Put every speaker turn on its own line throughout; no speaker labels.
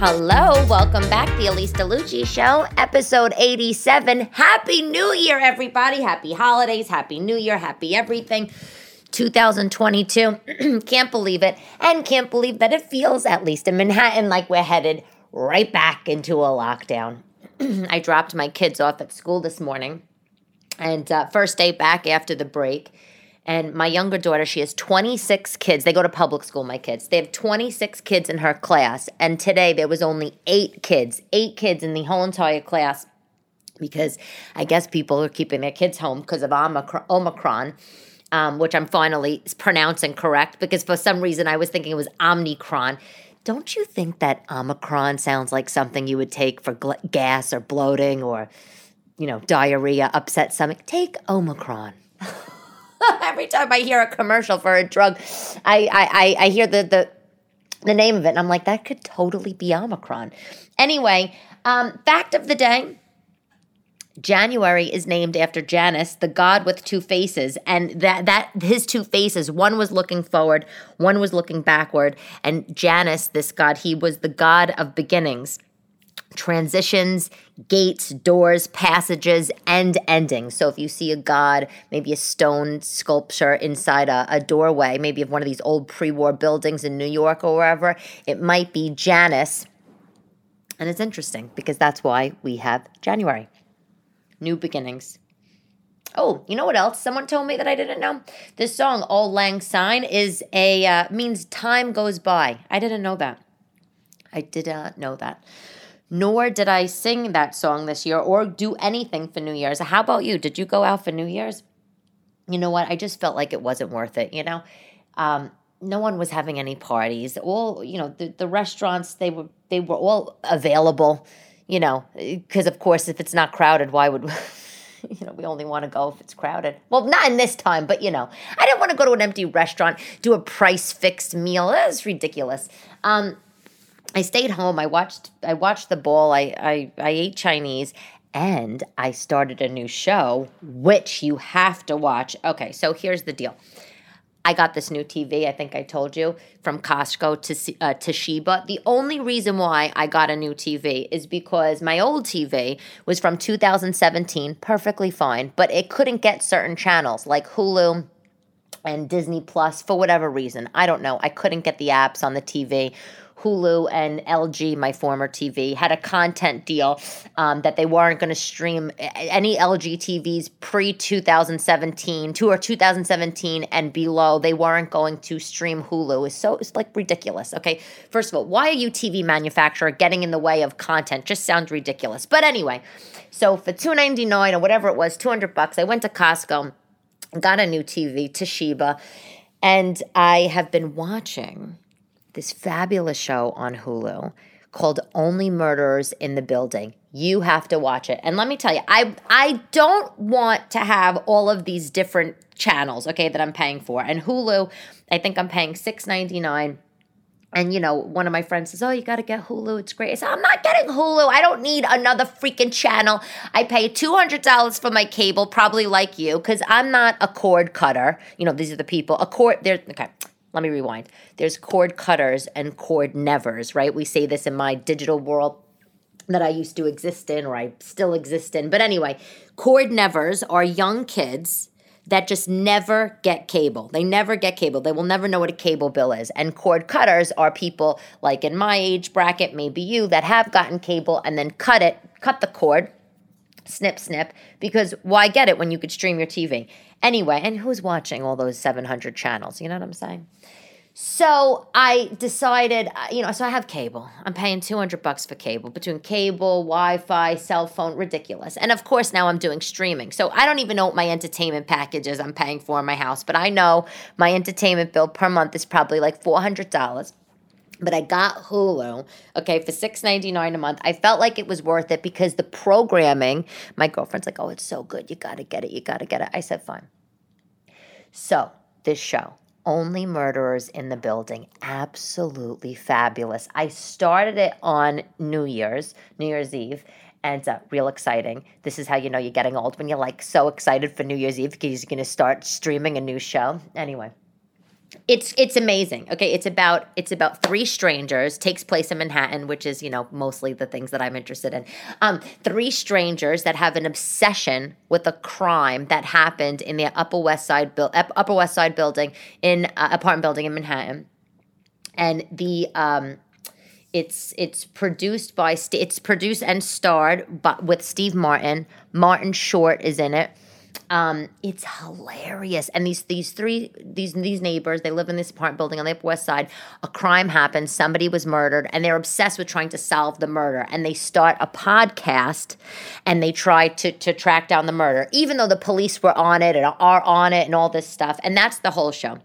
Hello, welcome back. To the Elyse DeLucci Show, episode 87. Happy New Year, everybody. Happy holidays, Happy New Year, happy everything. 2022. can't believe it. And can't believe that it feels, at least in Manhattan, like we're headed right back into a lockdown. I dropped my kids off at school this morning, and uh, first day back after the break. And my younger daughter, she has 26 kids. They go to public school, my kids. They have 26 kids in her class. And today there was only eight kids, eight kids in the whole entire class because I guess people are keeping their kids home because of Omicron. Um, which I'm finally pronouncing correct because for some reason I was thinking it was Omnicron. Don't you think that Omicron sounds like something you would take for gl- gas or bloating or, you know, diarrhea, upset stomach? Take Omicron. Every time I hear a commercial for a drug, I I, I, hear the, the the name of it, and I'm like, that could totally be Omicron. Anyway, um, fact of the day. January is named after Janus, the god with two faces, and that that his two faces, one was looking forward, one was looking backward, and Janus, this god, he was the god of beginnings transitions, gates, doors, passages, and endings. So if you see a god, maybe a stone sculpture inside a, a doorway, maybe of one of these old pre war buildings in New York or wherever, it might be Janus. And it's interesting because that's why we have January. New beginnings. Oh, you know what else? Someone told me that I didn't know. This song, "Auld Lang Syne," is a uh, means time goes by. I didn't know that. I did not know that nor did I sing that song this year or do anything for New Year's. How about you? Did you go out for New Year's? You know what? I just felt like it wasn't worth it, you know? Um, no one was having any parties. All, you know, the, the restaurants, they were they were all available, you know, because of course if it's not crowded, why would you know, we only want to go if it's crowded. Well, not in this time, but you know, I didn't want to go to an empty restaurant, do a price fixed meal. That's ridiculous. Um, I stayed home. I watched I watched the bowl. I I, I ate Chinese and I started a new show which you have to watch. Okay, so here's the deal. I got this new TV, I think I told you, from Costco to uh, Toshiba. The only reason why I got a new TV is because my old TV was from 2017, perfectly fine, but it couldn't get certain channels like Hulu and Disney Plus for whatever reason. I don't know. I couldn't get the apps on the TV Hulu and LG, my former TV, had a content deal um, that they weren't going to stream any LG TVs pre 2017, to or 2017 and below. They weren't going to stream Hulu. It's so it's like ridiculous. Okay, first of all, why are you TV manufacturer getting in the way of content? Just sounds ridiculous. But anyway, so for 299 or whatever it was, 200 bucks, I went to Costco, got a new TV, Toshiba, and I have been watching this fabulous show on Hulu called Only Murderers in the Building. You have to watch it. And let me tell you, I I don't want to have all of these different channels, okay, that I'm paying for. And Hulu, I think I'm paying $6.99. And you know, one of my friends says, "Oh, you got to get Hulu. It's great." I said, "I'm not getting Hulu. I don't need another freaking channel. I pay two hundred dollars for my cable, probably like you, because I'm not a cord cutter. You know, these are the people. A cord. There's okay let me rewind. There's cord cutters and cord nevers, right? We say this in my digital world that I used to exist in or I still exist in. But anyway, cord nevers are young kids that just never get cable. They never get cable. They will never know what a cable bill is. And cord cutters are people like in my age bracket, maybe you, that have gotten cable and then cut it, cut the cord, snip, snip, because why get it when you could stream your TV? Anyway, and who's watching all those 700 channels? You know what I'm saying? So I decided, uh, you know, so I have cable. I'm paying 200 bucks for cable between cable, Wi-Fi, cell phone, ridiculous. And of course now I'm doing streaming. So I don't even know what my entertainment package is I'm paying for in my house, but I know my entertainment bill per month is probably like $400 but I got Hulu, okay, for six ninety nine a month. I felt like it was worth it because the programming, my girlfriend's like, oh, it's so good. You got to get it. You got to get it. I said, fine. So, this show, Only Murderers in the Building, absolutely fabulous. I started it on New Year's, New Year's Eve, and it's uh, real exciting. This is how you know you're getting old when you're like so excited for New Year's Eve because you're going to start streaming a new show. Anyway, it's it's amazing. Okay, it's about it's about three strangers. Takes place in Manhattan, which is you know mostly the things that I'm interested in. Um, three strangers that have an obsession with a crime that happened in the Upper West Side bu- Upper West Side building in uh, apartment building in Manhattan, and the um, it's it's produced by it's produced and starred but with Steve Martin. Martin Short is in it. Um, it's hilarious. And these these three these these neighbors, they live in this apartment building on the Upper West Side. A crime happened, somebody was murdered, and they're obsessed with trying to solve the murder. And they start a podcast and they try to to track down the murder, even though the police were on it and are on it and all this stuff. And that's the whole show.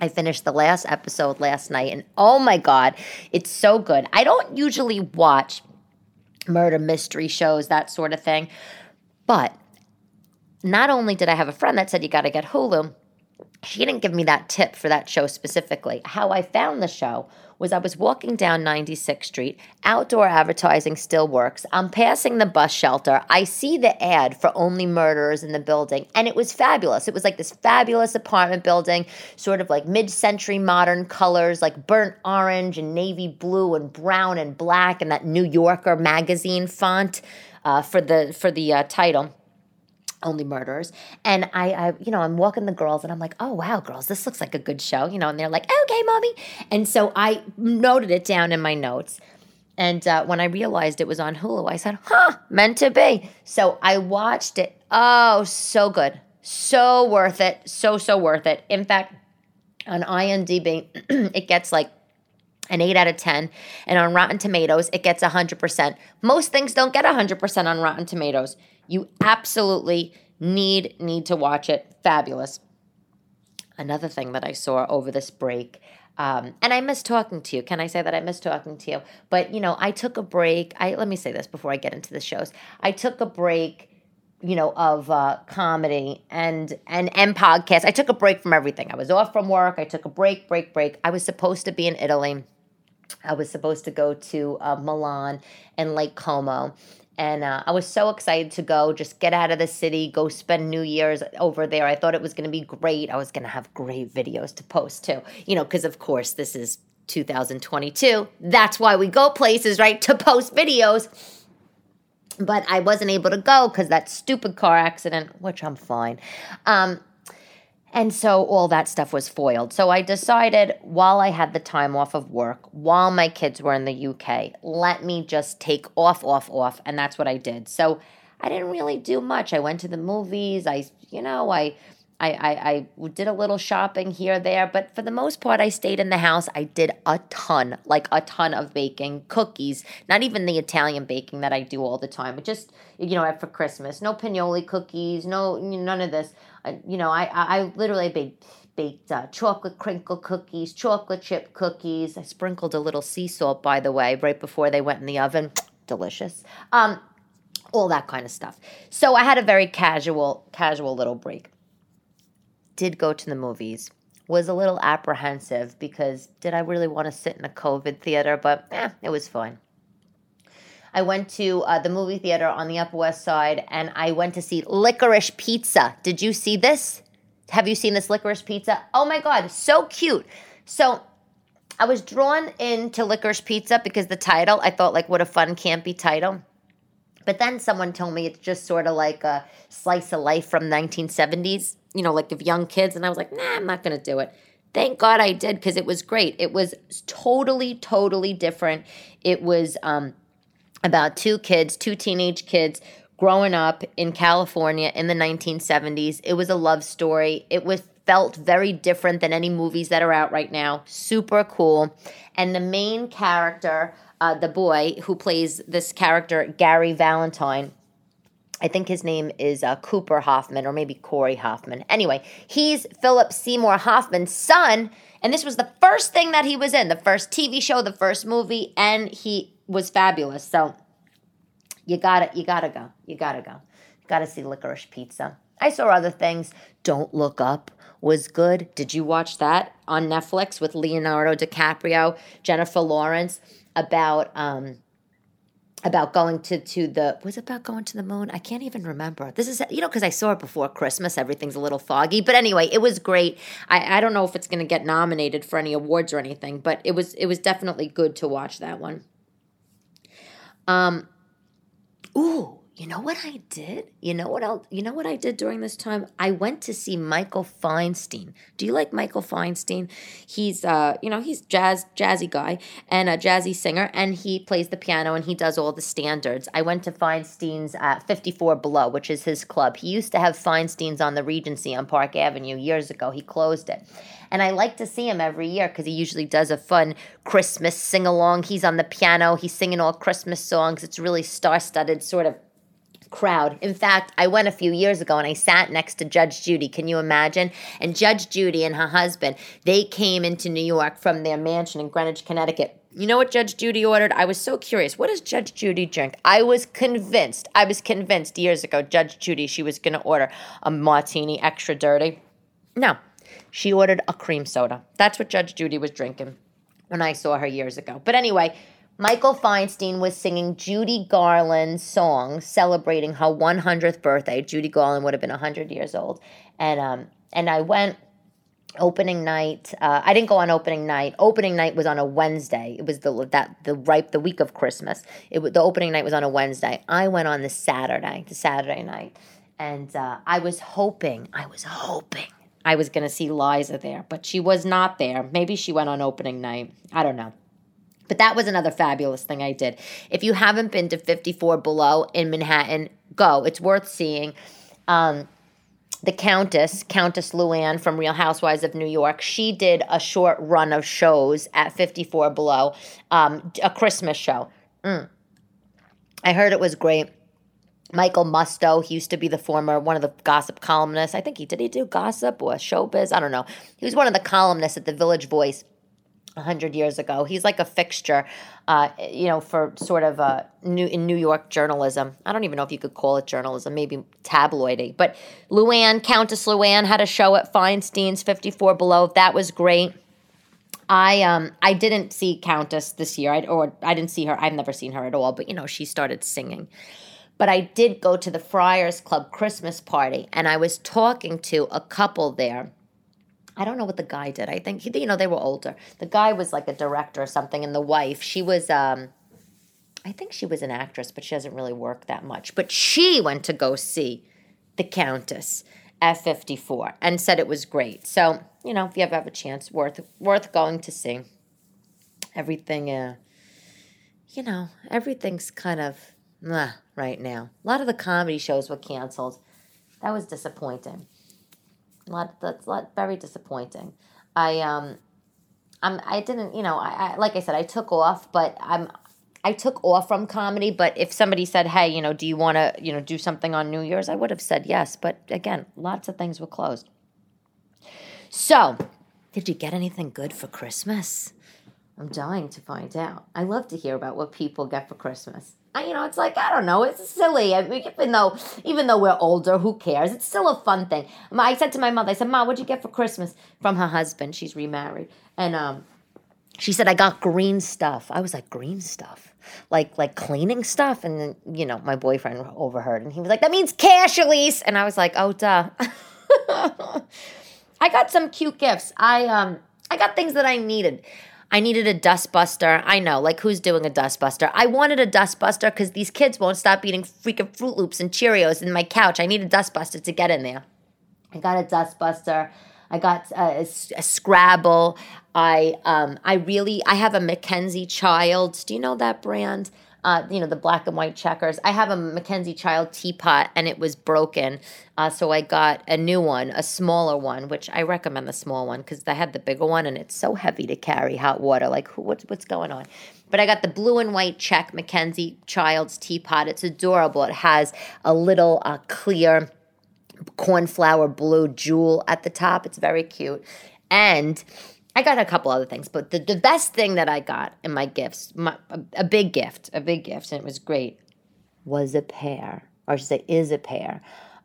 I finished the last episode last night, and oh my God, it's so good. I don't usually watch murder mystery shows, that sort of thing, but not only did I have a friend that said you got to get Hulu, she didn't give me that tip for that show specifically. How I found the show was I was walking down 96th Street. Outdoor advertising still works. I'm passing the bus shelter. I see the ad for Only Murderers in the building, and it was fabulous. It was like this fabulous apartment building, sort of like mid century modern colors, like burnt orange and navy blue and brown and black, and that New Yorker magazine font uh, for the, for the uh, title only murderers. And I, I you know i'm walking the girls and i'm like oh wow girls this looks like a good show you know and they're like okay mommy. And so i noted it down in my notes. And uh, when i realized it was on hulu i said huh meant to be. So i watched it. Oh so good. So worth it. So so worth it. In fact on imdb it gets like an 8 out of 10 and on rotten tomatoes it gets 100% most things don't get 100% on rotten tomatoes you absolutely need need to watch it. Fabulous. Another thing that I saw over this break, um, and I miss talking to you. Can I say that I miss talking to you? But you know, I took a break. I let me say this before I get into the shows. I took a break you know of uh, comedy and and and podcast i took a break from everything i was off from work i took a break break break i was supposed to be in italy i was supposed to go to uh, milan and lake como and uh, I was so excited to go, just get out of the city, go spend New Year's over there. I thought it was going to be great. I was going to have great videos to post too, you know, because of course this is 2022. That's why we go places, right? To post videos. But I wasn't able to go because that stupid car accident, which I'm fine. Um, and so all that stuff was foiled. So I decided while I had the time off of work, while my kids were in the UK, let me just take off, off, off. And that's what I did. So I didn't really do much. I went to the movies. I, you know, I. I, I, I did a little shopping here there, but for the most part, I stayed in the house. I did a ton, like a ton of baking, cookies, not even the Italian baking that I do all the time, but just, you know, for Christmas. No pinoli cookies, no, none of this you know, I, I, I literally baked, baked uh, chocolate crinkle cookies, chocolate chip cookies. I sprinkled a little sea salt, by the way, right before they went in the oven. Delicious. Um, all that kind of stuff. So I had a very casual, casual little break. Did go to the movies. Was a little apprehensive because did I really want to sit in a COVID theater? But eh, it was fine. I went to uh, the movie theater on the Upper West Side and I went to see Licorice Pizza. Did you see this? Have you seen this Licorice Pizza? Oh my God, so cute. So I was drawn into Licorice Pizza because the title, I thought, like, what a fun, campy title. But then someone told me it's just sort of like a slice of life from 1970s, you know, like of young kids. And I was like, nah, I'm not going to do it. Thank God I did because it was great. It was totally, totally different. It was um, about two kids, two teenage kids growing up in California in the 1970s. It was a love story. It was felt very different than any movies that are out right now. Super cool. And the main character, uh, the boy who plays this character, Gary Valentine, I think his name is uh, Cooper Hoffman or maybe Corey Hoffman. Anyway, he's Philip Seymour Hoffman's son. And this was the first thing that he was in, the first TV show, the first movie, and he was fabulous. So you gotta you gotta go. You gotta go. You gotta see licorice pizza. I saw other things. Don't look up was good. Did you watch that on Netflix with Leonardo DiCaprio, Jennifer Lawrence about um about going to to the was it about going to the moon i can't even remember this is you know because i saw it before christmas everything's a little foggy but anyway it was great i, I don't know if it's going to get nominated for any awards or anything but it was it was definitely good to watch that one um ooh you know what I did? You know what else? You know what I did during this time? I went to see Michael Feinstein. Do you like Michael Feinstein? He's uh, you know, he's jazz jazzy guy and a jazzy singer and he plays the piano and he does all the standards. I went to Feinstein's at 54 Below, which is his club. He used to have Feinstein's on the Regency on Park Avenue years ago. He closed it. And I like to see him every year because he usually does a fun Christmas sing along. He's on the piano, he's singing all Christmas songs. It's really star studded, sort of crowd. In fact, I went a few years ago and I sat next to Judge Judy. Can you imagine? And Judge Judy and her husband, they came into New York from their mansion in Greenwich, Connecticut. You know what Judge Judy ordered? I was so curious. What does Judge Judy drink? I was convinced, I was convinced years ago, Judge Judy, she was going to order a martini extra dirty. No, she ordered a cream soda. That's what Judge Judy was drinking when I saw her years ago. But anyway, Michael Feinstein was singing Judy Garland's song celebrating her 100th birthday. Judy Garland would have been 100 years old. And um and I went opening night. Uh, I didn't go on opening night. Opening night was on a Wednesday. It was the that the right the week of Christmas. It the opening night was on a Wednesday. I went on the Saturday, the Saturday night, and uh, I was hoping, I was hoping I was going to see Liza there, but she was not there. Maybe she went on opening night. I don't know. But that was another fabulous thing I did. If you haven't been to 54 Below in Manhattan, go. It's worth seeing. Um, the Countess, Countess Luann from Real Housewives of New York, she did a short run of shows at 54 Below, um, a Christmas show. Mm. I heard it was great. Michael Musto, he used to be the former one of the gossip columnists. I think he did he do gossip or showbiz? I don't know. He was one of the columnists at the Village Voice 100 years ago. He's like a fixture, uh, you know, for sort of uh, new in New York journalism. I don't even know if you could call it journalism, maybe tabloidy. But Luann, Countess Luann, had a show at Feinstein's 54 Below. That was great. I um I didn't see Countess this year, I, or I didn't see her. I've never seen her at all. But you know, she started singing. But I did go to the Friars Club Christmas party, and I was talking to a couple there I don't know what the guy did. I think he, you know they were older. The guy was like a director or something, and the wife she was. um I think she was an actress, but she doesn't really work that much. But she went to go see the Countess at 54 and said it was great. So, you know, if you ever have a chance, worth worth going to see. Everything, uh, you know, everything's kind of nah, right now. A lot of the comedy shows were canceled. That was disappointing. A lot, that's a lot, very disappointing. I um, I'm I didn't you know I, I like I said I took off, but I'm I took off from comedy. But if somebody said, hey, you know, do you want to you know do something on New Year's, I would have said yes. But again, lots of things were closed. So, did you get anything good for Christmas? I'm dying to find out. I love to hear about what people get for Christmas. I, you know, it's like I don't know. It's silly. I mean, even though even though we're older, who cares? It's still a fun thing. I said to my mother, I said, "Mom, what'd you get for Christmas from her husband? She's remarried." And um, she said, "I got green stuff." I was like, "Green stuff." Like like cleaning stuff, and then you know my boyfriend overheard, and he was like, "That means cash, Elyse." And I was like, "Oh, duh." I got some cute gifts. I um I got things that I needed. I needed a dustbuster. I know, like who's doing a dustbuster? I wanted a dustbuster because these kids won't stop eating freaking Froot Loops and Cheerios in my couch. I need a dustbuster to get in there. I got a dustbuster. I got a, a, a Scrabble. I um I really I have a MacKenzie-Childs. Do you know that brand? Uh, you know, the black and white checkers. I have a Mackenzie Child teapot and it was broken. Uh, so I got a new one, a smaller one, which I recommend the small one because I had the bigger one and it's so heavy to carry hot water. Like, what's, what's going on? But I got the blue and white check Mackenzie Child's teapot. It's adorable. It has a little uh, clear cornflower blue jewel at the top. It's very cute. And I got a couple other things, but the, the best thing that I got in my gifts, my, a, a big gift, a big gift, and it was great, was a pair, or I should say, is a pair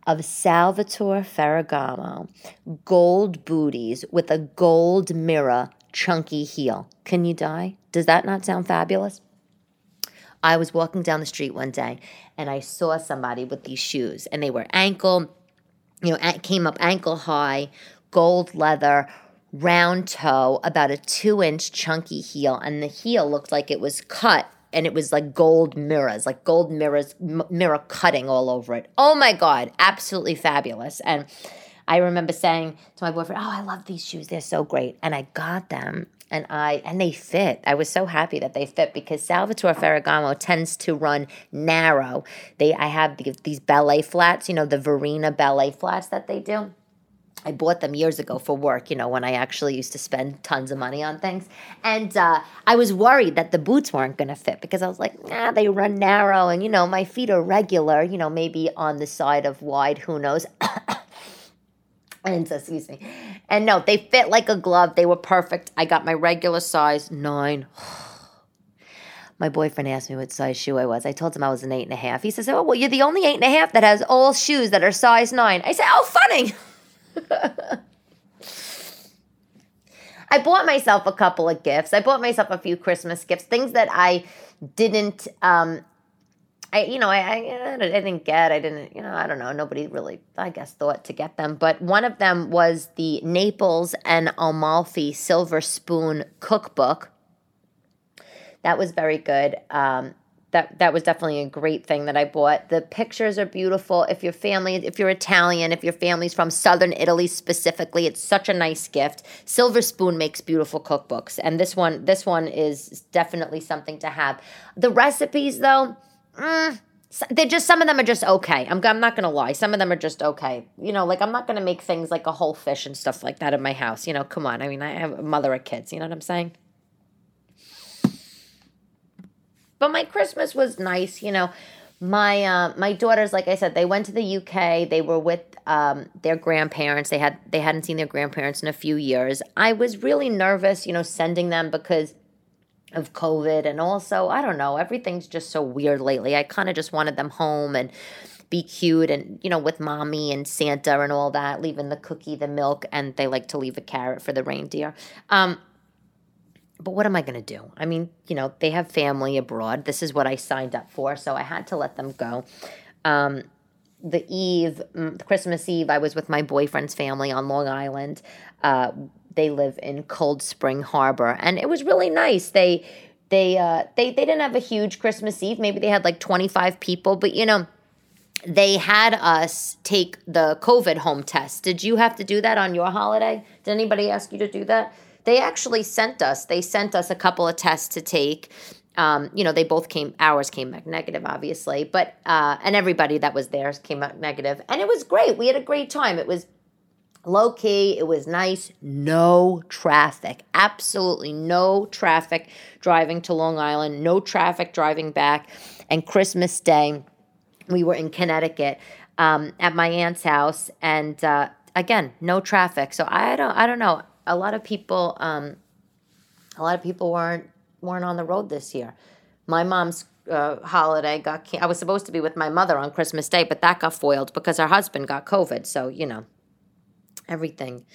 of Salvatore Ferragamo gold booties with a gold mirror chunky heel. Can you die? Does that not sound fabulous? I was walking down the street one day and I saw somebody with these shoes and they were ankle, you know, came up ankle high, gold leather, round toe, about a two inch chunky heel, and the heel looked like it was cut and it was like gold mirrors, like gold mirrors, m- mirror cutting all over it. Oh my God, absolutely fabulous. And I remember saying to my boyfriend, Oh, I love these shoes. They're so great. And I got them and I and they fit. I was so happy that they fit because Salvatore Ferragamo tends to run narrow. They I have these ballet flats, you know, the Varina ballet flats that they do. I bought them years ago for work, you know, when I actually used to spend tons of money on things. And uh, I was worried that the boots weren't going to fit because I was like, nah, they run narrow and, you know, my feet are regular, you know, maybe on the side of wide, who knows. and so, excuse me. And no, they fit like a glove. They were perfect. I got my regular size, nine. my boyfriend asked me what size shoe I was. I told him I was an eight and a half. He says, Oh, well, you're the only eight and a half that has all shoes that are size nine. I said, Oh, funny. I bought myself a couple of gifts. I bought myself a few Christmas gifts, things that I didn't, um, I you know, I, I, I didn't get. I didn't, you know, I don't know. Nobody really, I guess, thought to get them. But one of them was the Naples and Amalfi Silver Spoon Cookbook. That was very good. Um, that that was definitely a great thing that I bought. The pictures are beautiful. If your family, if you're Italian, if your family's from southern Italy specifically, it's such a nice gift. Silver Spoon makes beautiful cookbooks, and this one this one is definitely something to have. The recipes though, mm, they're just some of them are just okay. I'm I'm not gonna lie, some of them are just okay. You know, like I'm not gonna make things like a whole fish and stuff like that in my house. You know, come on. I mean, I have a mother of kids. You know what I'm saying? But my Christmas was nice, you know. My uh, my daughters, like I said, they went to the UK. They were with um, their grandparents. They had they hadn't seen their grandparents in a few years. I was really nervous, you know, sending them because of COVID, and also I don't know, everything's just so weird lately. I kind of just wanted them home and be cute and you know with mommy and santa and all that leaving the cookie the milk and they like to leave a carrot for the reindeer um, but what am I going to do? I mean, you know, they have family abroad. This is what I signed up for, so I had to let them go. Um, the Eve, mm, Christmas Eve, I was with my boyfriend's family on Long Island. Uh, they live in Cold Spring Harbor, and it was really nice. They they uh, they they didn't have a huge Christmas Eve. Maybe they had like twenty five people, but you know they had us take the COVID home test. Did you have to do that on your holiday? Did anybody ask you to do that? They actually sent us. They sent us a couple of tests to take. Um, you know, they both came. Ours came back negative, obviously, but uh, and everybody that was there came back negative, and it was great. We had a great time. It was low key. It was nice. No traffic. Absolutely no traffic driving to Long Island. No traffic driving back. And Christmas Day, we were in Connecticut um, at my aunt's house, and uh, again, no traffic. So I don't. I don't know a lot of people um, a lot of people weren't weren't on the road this year. My mom's uh, holiday got I was supposed to be with my mother on Christmas Day, but that got foiled because her husband got COVID. So you know, everything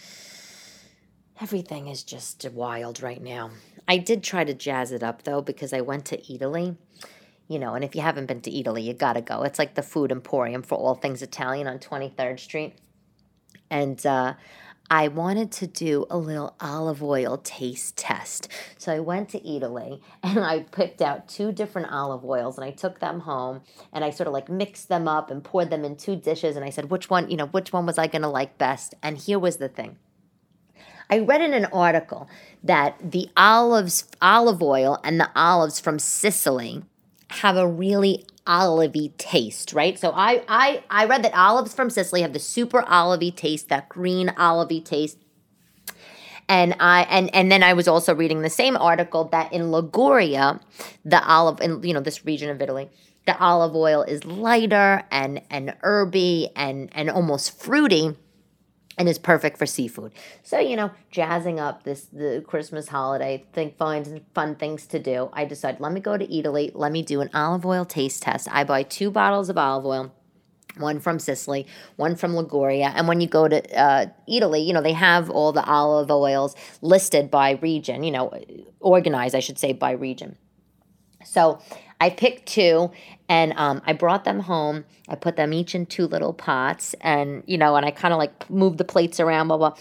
everything is just wild right now. I did try to jazz it up though because I went to Eataly. You know, and if you haven't been to Eataly, you gotta go. It's like the food emporium for all things Italian on 23rd Street. And uh, I wanted to do a little olive oil taste test. So I went to Eataly and I picked out two different olive oils and I took them home and I sort of like mixed them up and poured them in two dishes and I said which one, you know, which one was I going to like best? And here was the thing. I read in an article that the olives olive oil and the olives from Sicily have a really olivey taste, right? So I I I read that olives from Sicily have the super olivey taste, that green olivey taste. And I and and then I was also reading the same article that in Liguria, the olive in you know this region of Italy, the olive oil is lighter and and herby and and almost fruity and is perfect for seafood. So, you know, jazzing up this the Christmas holiday, think find fun things to do. I decided, let me go to Eataly, let me do an olive oil taste test. I buy two bottles of olive oil one from Sicily, one from Liguria. And when you go to uh, Eataly, you know, they have all the olive oils listed by region, you know, organized, I should say, by region. So I picked two and um, I brought them home. I put them each in two little pots and, you know, and I kind of like moved the plates around, blah, blah.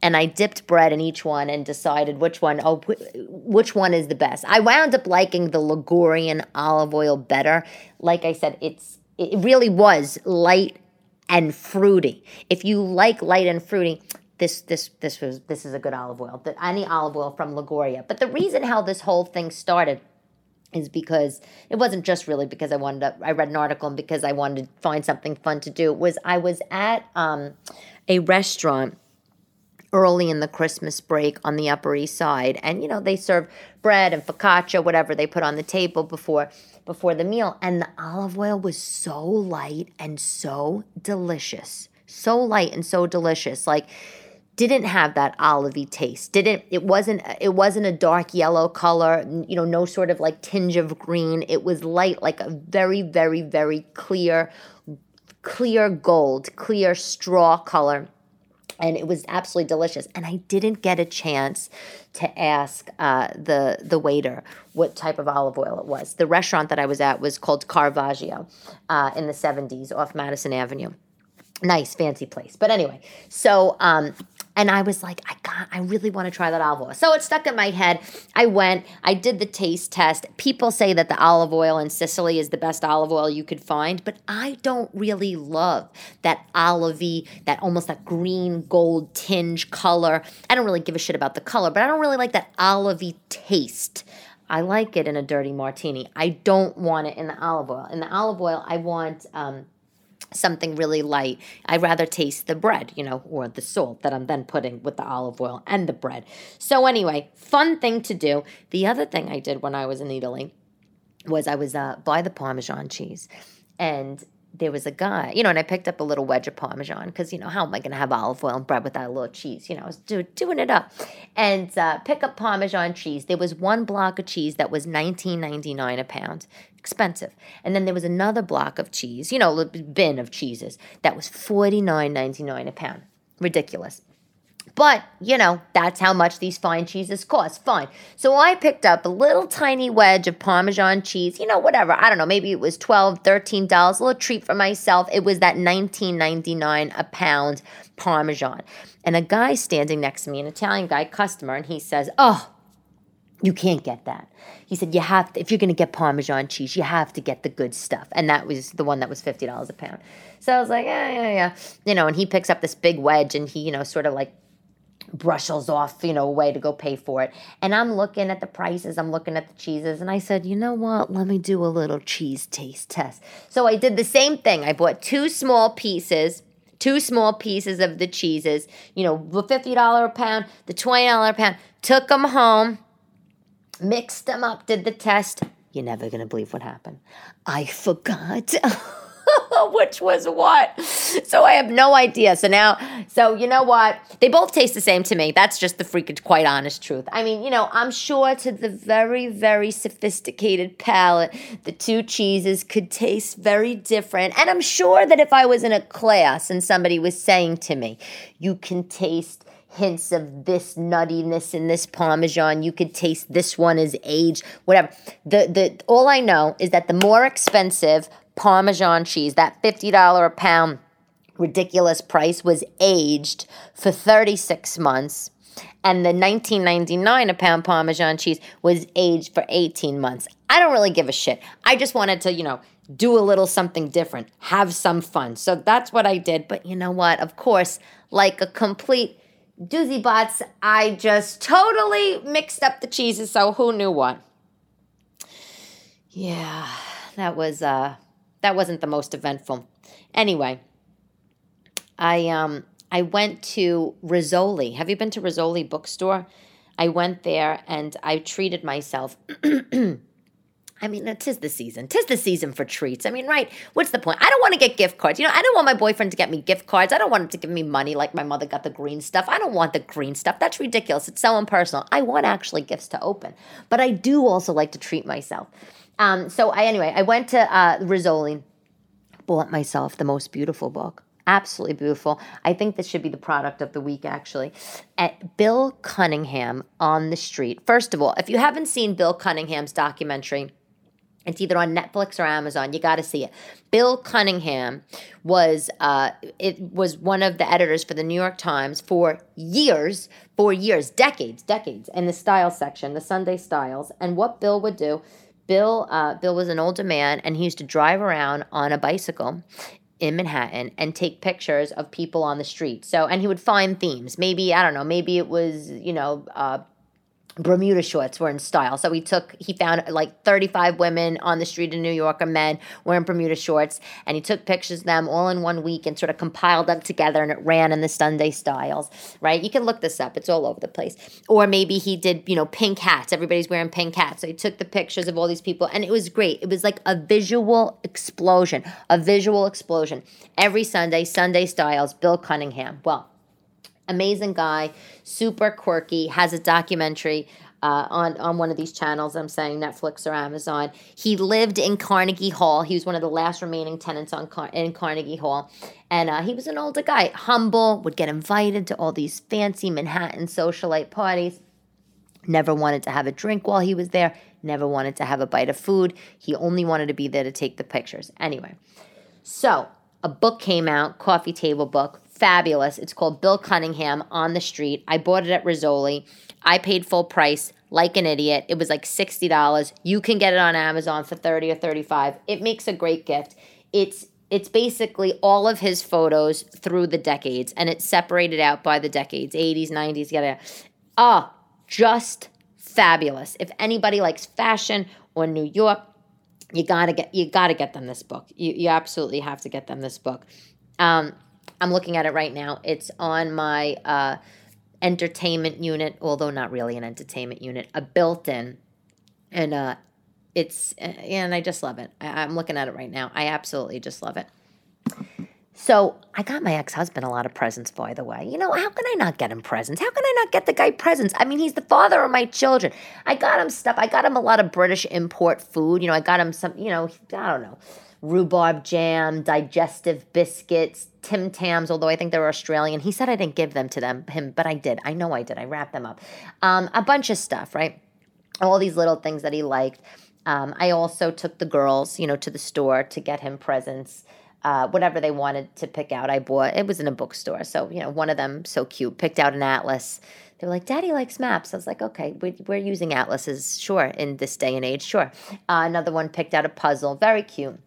And I dipped bread in each one and decided which one, oh, which one is the best. I wound up liking the Ligurian olive oil better. Like I said, it's, it really was light and fruity. If you like light and fruity, this this this was this is a good olive oil. The, any olive oil from Liguria. But the reason how this whole thing started is because it wasn't just really because I wanted to, I read an article and because I wanted to find something fun to do. Was I was at um, a restaurant early in the Christmas break on the Upper East Side, and you know they serve bread and focaccia, whatever they put on the table before before the meal, and the olive oil was so light and so delicious, so light and so delicious, like didn't have that olivey taste. Didn't it wasn't it wasn't a dark yellow color you know no sort of like tinge of green. It was light like a very very very clear clear gold clear straw color. And it was absolutely delicious. And i didn't get a chance to ask uh, the the waiter what type of olive oil it was. The restaurant that i was at was called caravaggio uh, in the 70s off madison avenue. Nice fancy place. But anyway so um and I was like, I got, I really want to try that olive oil. So it stuck in my head. I went, I did the taste test. People say that the olive oil in Sicily is the best olive oil you could find, but I don't really love that olivey, that almost that green gold tinge color. I don't really give a shit about the color, but I don't really like that olivey taste. I like it in a dirty martini. I don't want it in the olive oil. In the olive oil, I want um, something really light. I'd rather taste the bread, you know, or the salt that I'm then putting with the olive oil and the bread. So, anyway, fun thing to do. The other thing I did when I was in Eataly was I was uh, by the Parmesan cheese. And there was a guy, you know, and I picked up a little wedge of Parmesan because, you know, how am I going to have olive oil and bread without a little cheese? You know, I was do, doing it up. And uh, pick up Parmesan cheese. There was one block of cheese that was nineteen ninety nine a pound expensive. And then there was another block of cheese, you know, bin of cheeses that was forty nine ninety nine a pound. Ridiculous. But, you know, that's how much these fine cheeses cost. Fine. So I picked up a little tiny wedge of Parmesan cheese, you know, whatever. I don't know, maybe it was $12, $13, a little treat for myself. It was that $19.99 a pound Parmesan. And a guy standing next to me, an Italian guy, customer, and he says, Oh, you can't get that. He said, You have to, if you're going to get Parmesan cheese, you have to get the good stuff. And that was the one that was $50 a pound. So I was like, Yeah, yeah, yeah. You know, and he picks up this big wedge and he, you know, sort of like brushes off, you know, away to go pay for it. And I'm looking at the prices, I'm looking at the cheeses, and I said, you know what? Let me do a little cheese taste test. So I did the same thing. I bought two small pieces. Two small pieces of the cheeses, you know, the $50 a pound, the $20 a pound, took them home, mixed them up, did the test. You're never going to believe what happened. I forgot. which was what. So I have no idea. So now, so you know what? They both taste the same to me. That's just the freaking quite honest truth. I mean, you know, I'm sure to the very, very sophisticated palate, the two cheeses could taste very different. And I'm sure that if I was in a class and somebody was saying to me, you can taste hints of this nuttiness in this parmesan. You could taste this one is aged, whatever. The the all I know is that the more expensive Parmesan cheese, that $50 a pound ridiculous price, was aged for 36 months. And the 19.99 a pound Parmesan cheese was aged for 18 months. I don't really give a shit. I just wanted to, you know, do a little something different, have some fun. So that's what I did. But you know what? Of course, like a complete doozy bots, I just totally mixed up the cheeses. So who knew what? Yeah, that was uh that wasn't the most eventful. Anyway, I um I went to Rizzoli. Have you been to Rizzoli bookstore? I went there and I treated myself. I mean, tis the season. Tis the season for treats. I mean, right? What's the point? I don't want to get gift cards. You know, I don't want my boyfriend to get me gift cards. I don't want him to give me money like my mother got the green stuff. I don't want the green stuff. That's ridiculous. It's so impersonal. I want actually gifts to open, but I do also like to treat myself. Um, so I anyway, I went to uh, Rizzoli, bought myself the most beautiful book. Absolutely beautiful. I think this should be the product of the week, actually. At Bill Cunningham on the street. First of all, if you haven't seen Bill Cunningham's documentary, It's either on Netflix or Amazon. You got to see it. Bill Cunningham was uh, it was one of the editors for the New York Times for years, for years, decades, decades, in the style section, the Sunday styles. And what Bill would do, Bill uh, Bill was an older man, and he used to drive around on a bicycle in Manhattan and take pictures of people on the street. So, and he would find themes. Maybe I don't know. Maybe it was you know. Uh, Bermuda shorts were in style. So he took, he found like 35 women on the street in New York or men wearing Bermuda shorts, and he took pictures of them all in one week and sort of compiled them together, and it ran in the Sunday styles, right? You can look this up, it's all over the place. Or maybe he did, you know, pink hats. Everybody's wearing pink hats. So he took the pictures of all these people, and it was great. It was like a visual explosion, a visual explosion. Every Sunday, Sunday styles, Bill Cunningham. Well, amazing guy, super quirky, has a documentary uh, on on one of these channels. I'm saying Netflix or Amazon. He lived in Carnegie Hall. He was one of the last remaining tenants on Car- in Carnegie Hall, and uh, he was an older guy, humble, would get invited to all these fancy Manhattan socialite parties. Never wanted to have a drink while he was there. Never wanted to have a bite of food. He only wanted to be there to take the pictures. Anyway, so a book came out, coffee table book fabulous. It's called Bill Cunningham on the Street. I bought it at Rizzoli. I paid full price like an idiot. It was like $60. You can get it on Amazon for 30 or 35. It makes a great gift. It's it's basically all of his photos through the decades and it's separated out by the decades 80s 90s yada ah oh, just fabulous if anybody likes fashion or new york you gotta get you gotta get them this book you, you absolutely have to get them this book um, I'm looking at it right now. It's on my uh, entertainment unit, although not really an entertainment unit, a built-in, and uh, it's and I just love it. I, I'm looking at it right now. I absolutely just love it. So I got my ex-husband a lot of presents, by the way. You know, how can I not get him presents? How can I not get the guy presents? I mean, he's the father of my children. I got him stuff. I got him a lot of British import food. You know, I got him some, you know, I don't know, rhubarb jam, digestive biscuits, Tim Tams, although I think they're Australian. He said I didn't give them to them, him, but I did. I know I did. I wrapped them up. Um, a bunch of stuff, right? All these little things that he liked. Um, I also took the girls, you know, to the store to get him presents. Uh, whatever they wanted to pick out, I bought. It was in a bookstore, so you know, one of them so cute picked out an atlas. They were like, "Daddy likes maps." I was like, "Okay, we're, we're using atlases, sure, in this day and age, sure." Uh, another one picked out a puzzle, very cute.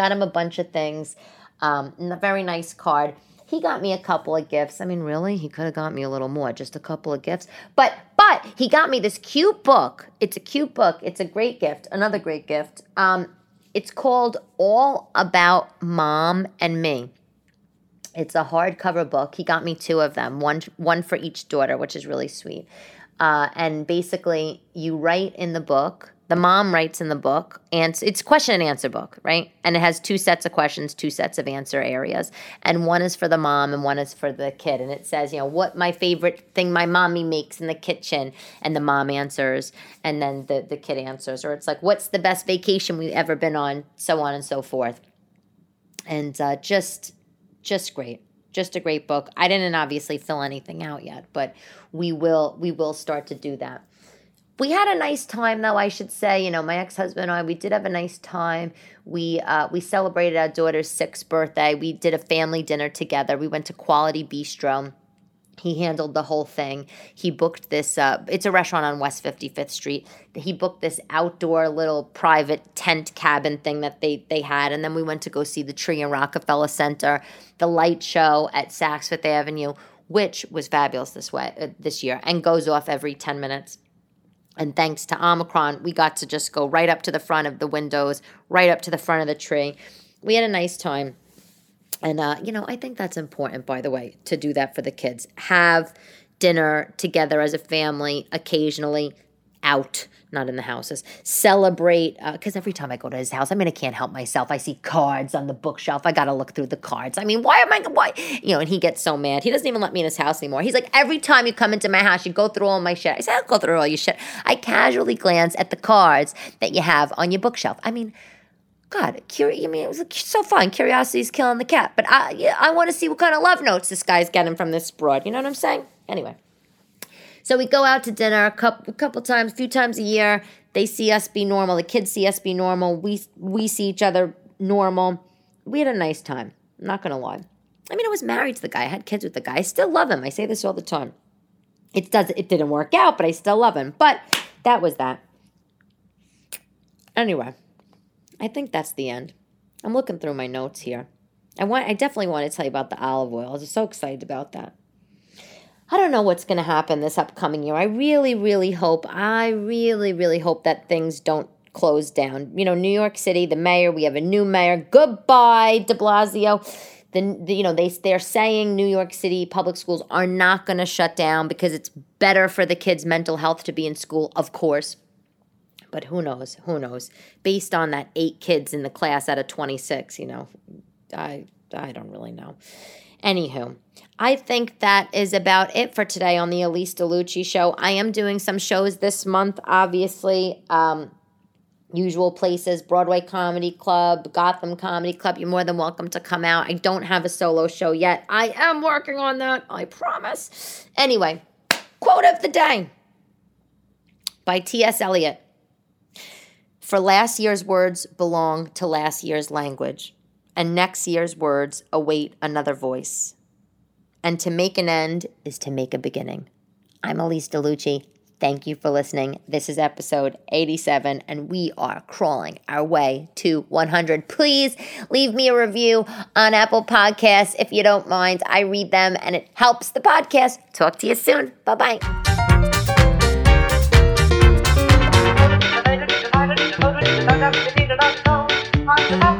Got him a bunch of things. Um, a very nice card. He got me a couple of gifts. I mean, really, he could have got me a little more, just a couple of gifts. But but he got me this cute book. It's a cute book. It's a great gift. Another great gift. Um, it's called All About Mom and Me. It's a hardcover book. He got me two of them, one one for each daughter, which is really sweet. Uh, and basically, you write in the book the mom writes in the book and it's question and answer book right? And it has two sets of questions two sets of answer areas. And one is for the mom and one is for the kid. And it says you know what my favorite thing my mommy makes in the kitchen. And the mom answers and then the, the kid answers. Or it's like what's the best vacation we've ever been on? So on and so forth. And uh, just just great. Just a great book. I didn't obviously fill anything out yet but we will we will start to do that we had a nice time though i should say. You know my ex-husband and i we did have a nice time. We uh, we celebrated our daughter's sixth birthday. We did a family dinner together. We went to quality bistro. He handled the whole thing. He booked this uh, it's a restaurant on west 55th street. He booked this outdoor little private tent cabin thing that they they had and then we went to go see the tree in rockefeller center the light show at saks fifth avenue which was fabulous this way uh, this year and goes off every 10 minutes and thanks to Omicron, we got to just go right up to the front of the windows, right up to the front of the tree. We had a nice time. And, uh, you know, I think that's important, by the way, to do that for the kids. Have dinner together as a family occasionally out not in the houses. Celebrate, because uh, every time I go to his house, I mean, I can't help myself. I see cards on the bookshelf. I got to look through the cards. I mean, why am I, why? You know, and he gets so mad. He doesn't even let me in his house anymore. He's like, every time you come into my house, you go through all my shit. I said, I don't go through all your shit. I casually glance at the cards that you have on your bookshelf. I mean, God, curi- I mean, it was so fun. Curiosity's killing the cat. But I, I want to see what kind of love notes this guy's getting from this broad. You know what I'm saying? Anyway. So we go out to dinner a couple, a couple times, a few times a year. They see us be normal. The kids see us be normal. We we see each other normal. We had a nice time. I'm not gonna lie. I mean, I was married to the guy. I had kids with the guy. I still love him. I say this all the time. It does. It didn't work out, but I still love him. But that was that. Anyway, I think that's the end. I'm looking through my notes here. I want. I definitely want to tell you about the olive oil. I was so excited about that. I don't know what's going to happen this upcoming year. I really, really hope. I really, really hope that things don't close down. You know, New York City, the mayor. We have a new mayor. Goodbye, De Blasio the, the, you know they they're saying New York City public schools are not going to shut down because it's better for the kids' mental health to be in school, of course. But who knows? Who knows? Based on that eight kids in the class out of 26, you know, I I don't really know. Anywho, I think that is about it for today on the Elyse DeLucci show. I am doing some shows this month, obviously. Um, usual places Broadway Comedy Club, Gotham Comedy Club. You're more than welcome to come out. I don't have a solo show yet. I am working on that, I promise. Anyway, quote of the day by T.S. Eliot. For last year's words belong to last year's language, and next year's words await another voice. And to make an end is to make a beginning. I'm Elyse DeLucci. Thank you for listening. This is episode 87, and we are crawling our way to 100. Please leave me a review on Apple Podcasts if you don't mind. I read them and it helps the podcast. Talk to you soon. Bye bye. I'm